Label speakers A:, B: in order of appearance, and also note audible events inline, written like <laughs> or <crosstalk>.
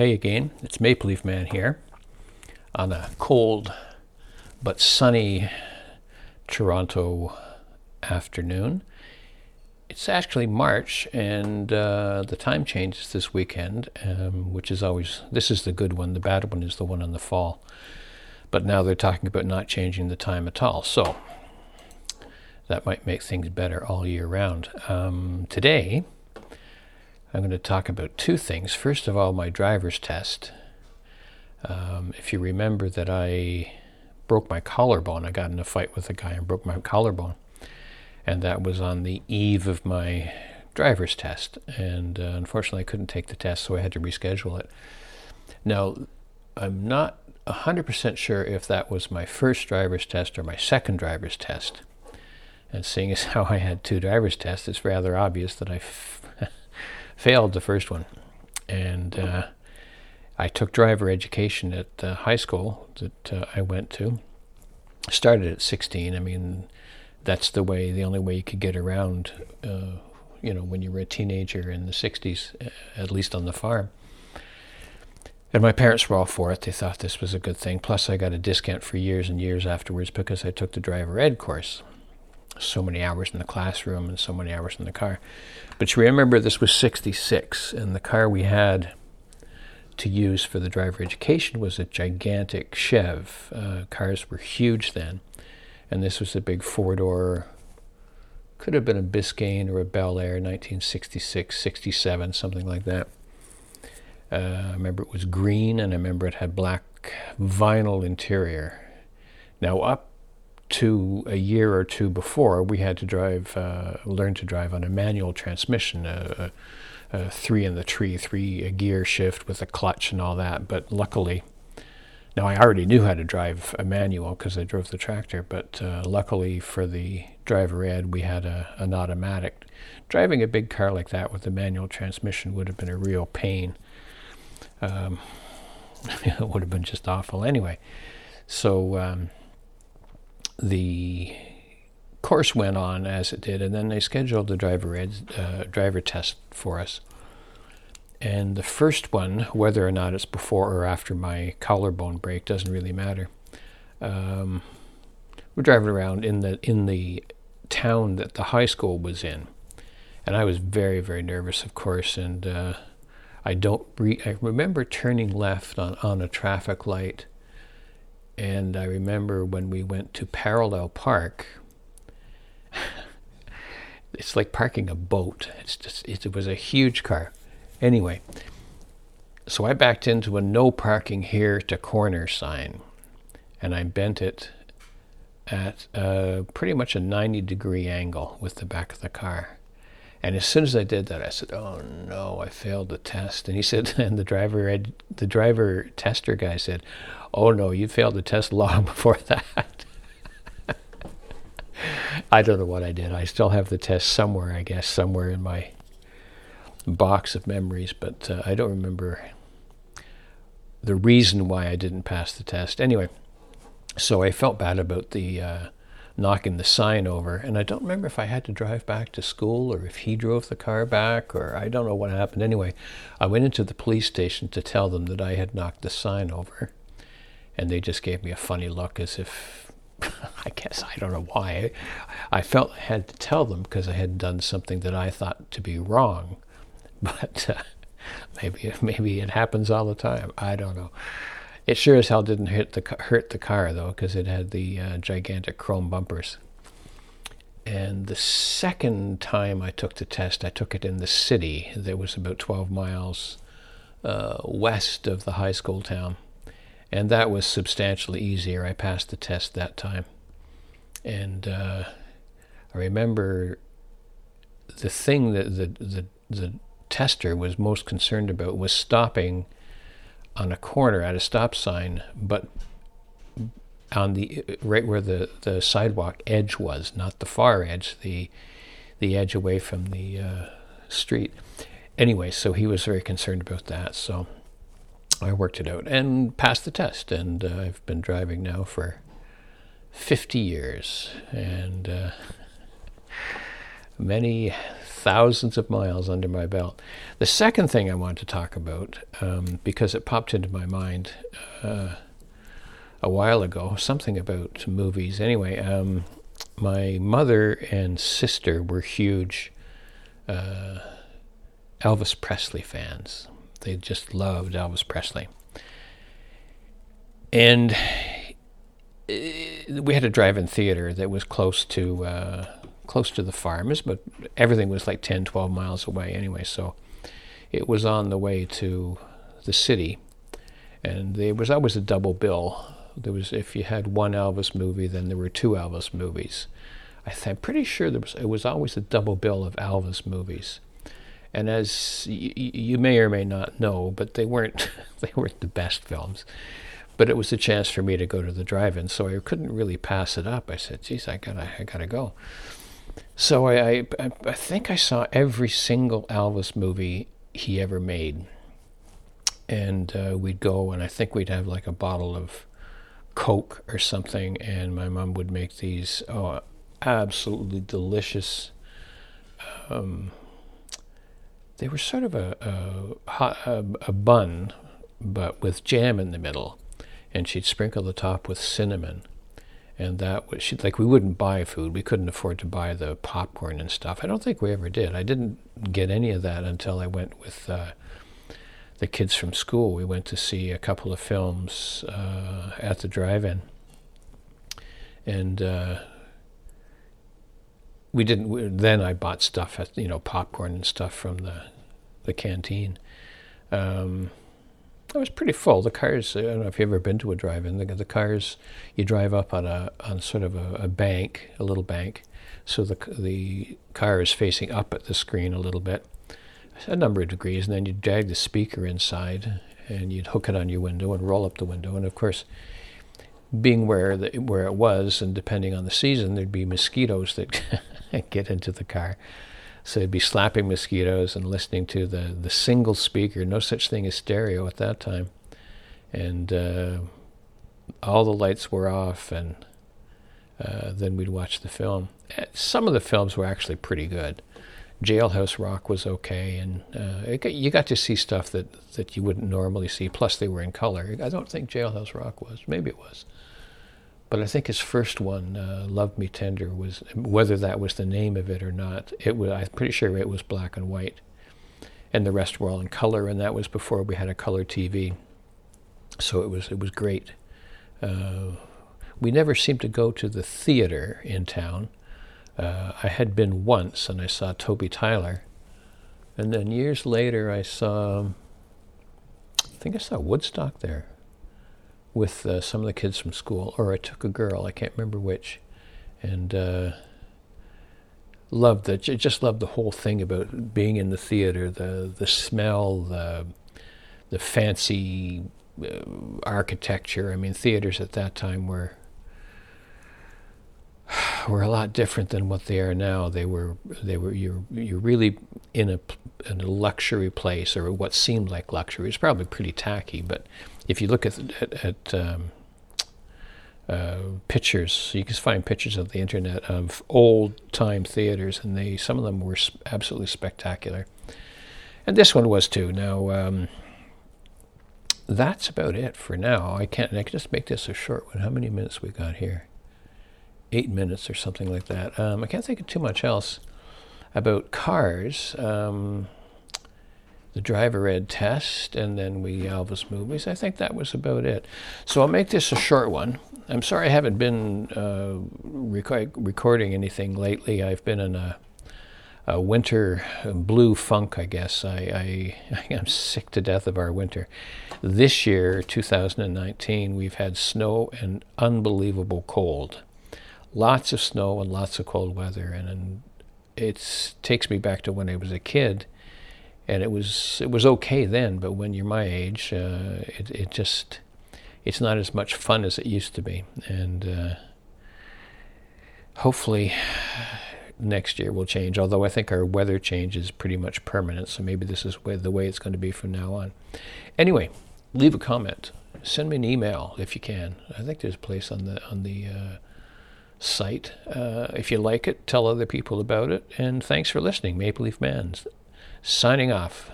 A: Hey again, it's Maple Leaf Man here on a cold but sunny Toronto afternoon. It's actually March, and uh, the time changes this weekend, um, which is always this is the good one. The bad one is the one in the fall. But now they're talking about not changing the time at all, so that might make things better all year round. Um, today I'm going to talk about two things. First of all, my driver's test. Um, if you remember that I broke my collarbone, I got in a fight with a guy and broke my collarbone. And that was on the eve of my driver's test. And uh, unfortunately, I couldn't take the test, so I had to reschedule it. Now, I'm not 100% sure if that was my first driver's test or my second driver's test. And seeing as <laughs> how I had two driver's tests, it's rather obvious that I f- <laughs> failed the first one, and uh, I took driver education at the high school that uh, I went to. Started at 16. I mean, that's the way, the only way you could get around, uh, you know, when you were a teenager in the 60s, at least on the farm. And my parents were all for it. They thought this was a good thing. Plus, I got a discount for years and years afterwards because I took the driver ed course so many hours in the classroom and so many hours in the car. But you remember this was 66, and the car we had to use for the driver education was a gigantic Chev. Uh, cars were huge then, and this was a big four door, could have been a Biscayne or a Bel Air, 1966, 67, something like that. Uh, I remember it was green, and I remember it had black vinyl interior. Now, up to a year or two before, we had to drive, uh, learn to drive on a manual transmission, a, a, a, three in the tree, three gear shift with a clutch and all that. But luckily, now I already knew how to drive a manual because I drove the tractor. But uh, luckily for the driver ed, we had a, an automatic. Driving a big car like that with a manual transmission would have been a real pain. Um, <laughs> it would have been just awful anyway. So. Um, the course went on as it did, and then they scheduled the driver ed, uh, driver test for us. And the first one, whether or not it's before or after my collarbone break, doesn't really matter. Um, we're driving around in the in the town that the high school was in, and I was very very nervous, of course. And uh, I don't re- I remember turning left on on a traffic light and I remember when we went to Parallel Park, <laughs> it's like parking a boat. It's just, it was a huge car. Anyway, so I backed into a no parking here to corner sign and I bent it at uh, pretty much a 90 degree angle with the back of the car. And as soon as I did that, I said, "Oh no, I failed the test." And he said, <laughs> and the driver, the driver tester guy said, "Oh no, you failed the test long <laughs> before that." <laughs> I don't know what I did. I still have the test somewhere, I guess, somewhere in my box of memories, but uh, I don't remember the reason why I didn't pass the test. Anyway, so I felt bad about the. Uh, knocking the sign over. And I don't remember if I had to drive back to school or if he drove the car back or I don't know what happened. Anyway, I went into the police station to tell them that I had knocked the sign over. And they just gave me a funny look as if, <laughs> I guess, I don't know why. I felt I had to tell them because I had done something that I thought to be wrong. <laughs> But uh, maybe, maybe it happens all the time. I don't know. It sure as hell didn't hit the hurt the car though, because it had the uh, gigantic chrome bumpers. And the second time I took the test, I took it in the city. That was about 12 miles uh, west of the high school town, and that was substantially easier. I passed the test that time, and uh, I remember the thing that the the the tester was most concerned about was stopping on a corner at a stop sign, but on the right where the, the sidewalk edge was, not the far edge, the the edge away from the uh, street. Anyway, so he was very concerned about that. So I worked it out and passed the test, and uh, I've been driving now for 50 years, and uh, many thousands of miles under my belt. The second thing I want to talk about, um, because it popped into my mind uh, a while ago, something about movies. Anyway, um, my mother and sister were huge uh, Elvis Presley fans. They just loved Elvis Presley. And uh, we had a drive-in theater that was close to uh, close to the farms, but everything was like 10, 12 miles away anyway. So it was on the way to the city, and there was always a double bill. There was if you had one Elvis movie, then there were two Elvis movies. I am pretty sure there was it was always a double bill of Elvis movies. And as y- you may or may not know, but they weren't <laughs> they weren't the best films but it was a chance for me to go to the drive-in, so I couldn't really pass it up. I said, "Geez, I gotta, I gotta go." So I, I, I think I saw every single Elvis movie he ever made, and uh, we'd go, and I think we'd have like a bottle of Coke or something, and my mom would make these oh, absolutely delicious. Um, they were sort of a a, a a bun, but with jam in the middle and she'd sprinkle the top with cinnamon. And that was, she like, we wouldn't buy food. We couldn't afford to buy the popcorn and stuff. I don't think we ever did. I didn't get any of that until I went with uh, the kids from school. We went to see a couple of films uh, at the drive in. And uh, we didn't, we, then I bought stuff, at, you know, popcorn and stuff from the, the canteen. Um, it was pretty full. The cars, I don't know if you've ever been to a drive-in. The, the cars, you drive up on a on sort of a, a, bank, a little bank, so the the car is facing up at the screen a little bit, a number of degrees, and then you drag the speaker inside, and you'd hook it on your window and roll up the window, and of course, being where the, where it was, and depending on the season, there'd be mosquitoes that <laughs> get into the car. So he'd be slapping mosquitoes and listening to the, the single speaker, no such thing as stereo at that time. And uh, all the lights were off, and uh, then we'd watch the film. Uh, some of the films were actually pretty good. Jailhouse Rock was okay, and uh, you got to see stuff that, that you wouldn't normally see. Plus, they were in color. I don't think Jailhouse Rock was. Maybe it was. But I think his first one, uh, "Love Me Tender," was whether that was the name of it or not. It was. I'm pretty sure it was black and white, and the rest were all in color. And that was before we had a color TV. So it was. It was great. Uh, we never seemed to go to the theater in town. Uh, I had been once, and I saw Toby Tyler, and then years later I saw. I think I saw Woodstock there with uh, some of the kids from school, or I took a girl, I can't remember which, and uh, loved the just loved the whole thing about being in the theater, the the smell, the the fancy uh, architecture. I mean, theaters at that time were <sighs> were a lot different than what they are now. They were they were you're you're really in a in a luxury place or what seemed like luxury. It's probably pretty tacky, but if you look at at, at um, uh, pictures, you can find pictures of the internet of old time theaters, and they some of them were absolutely spectacular, and this one was too. Now. Um, that's about it for now. I can't. I can just make this a short one. How many minutes we got here? Eight minutes or something like that. Um, I can't think of too much else about cars. Um, the driver ed test, and then we Elvis movies. I think that was about it. So I'll make this a short one. I'm sorry I haven't been uh, rec- recording anything lately. I've been in a, a winter blue funk, I guess. I, I, <laughs> I am sick to death of our winter. This year, 2019, we've had snow and unbelievable cold. Lots of snow and lots of cold weather, and, and it takes me back to when I was a kid and it was it was okay then, but when you're my age, uh, it it just it's not as much fun as it used to be, and uh, hopefully next year will change. Although I think our weather change is pretty much permanent, so maybe this is the way it's going to be from now on. Anyway, leave a comment, send me an email if you can. I think there's a place on the on the uh, site. Uh, if you like it, tell other people about it. And thanks for listening. Maple Leaf Man signing off.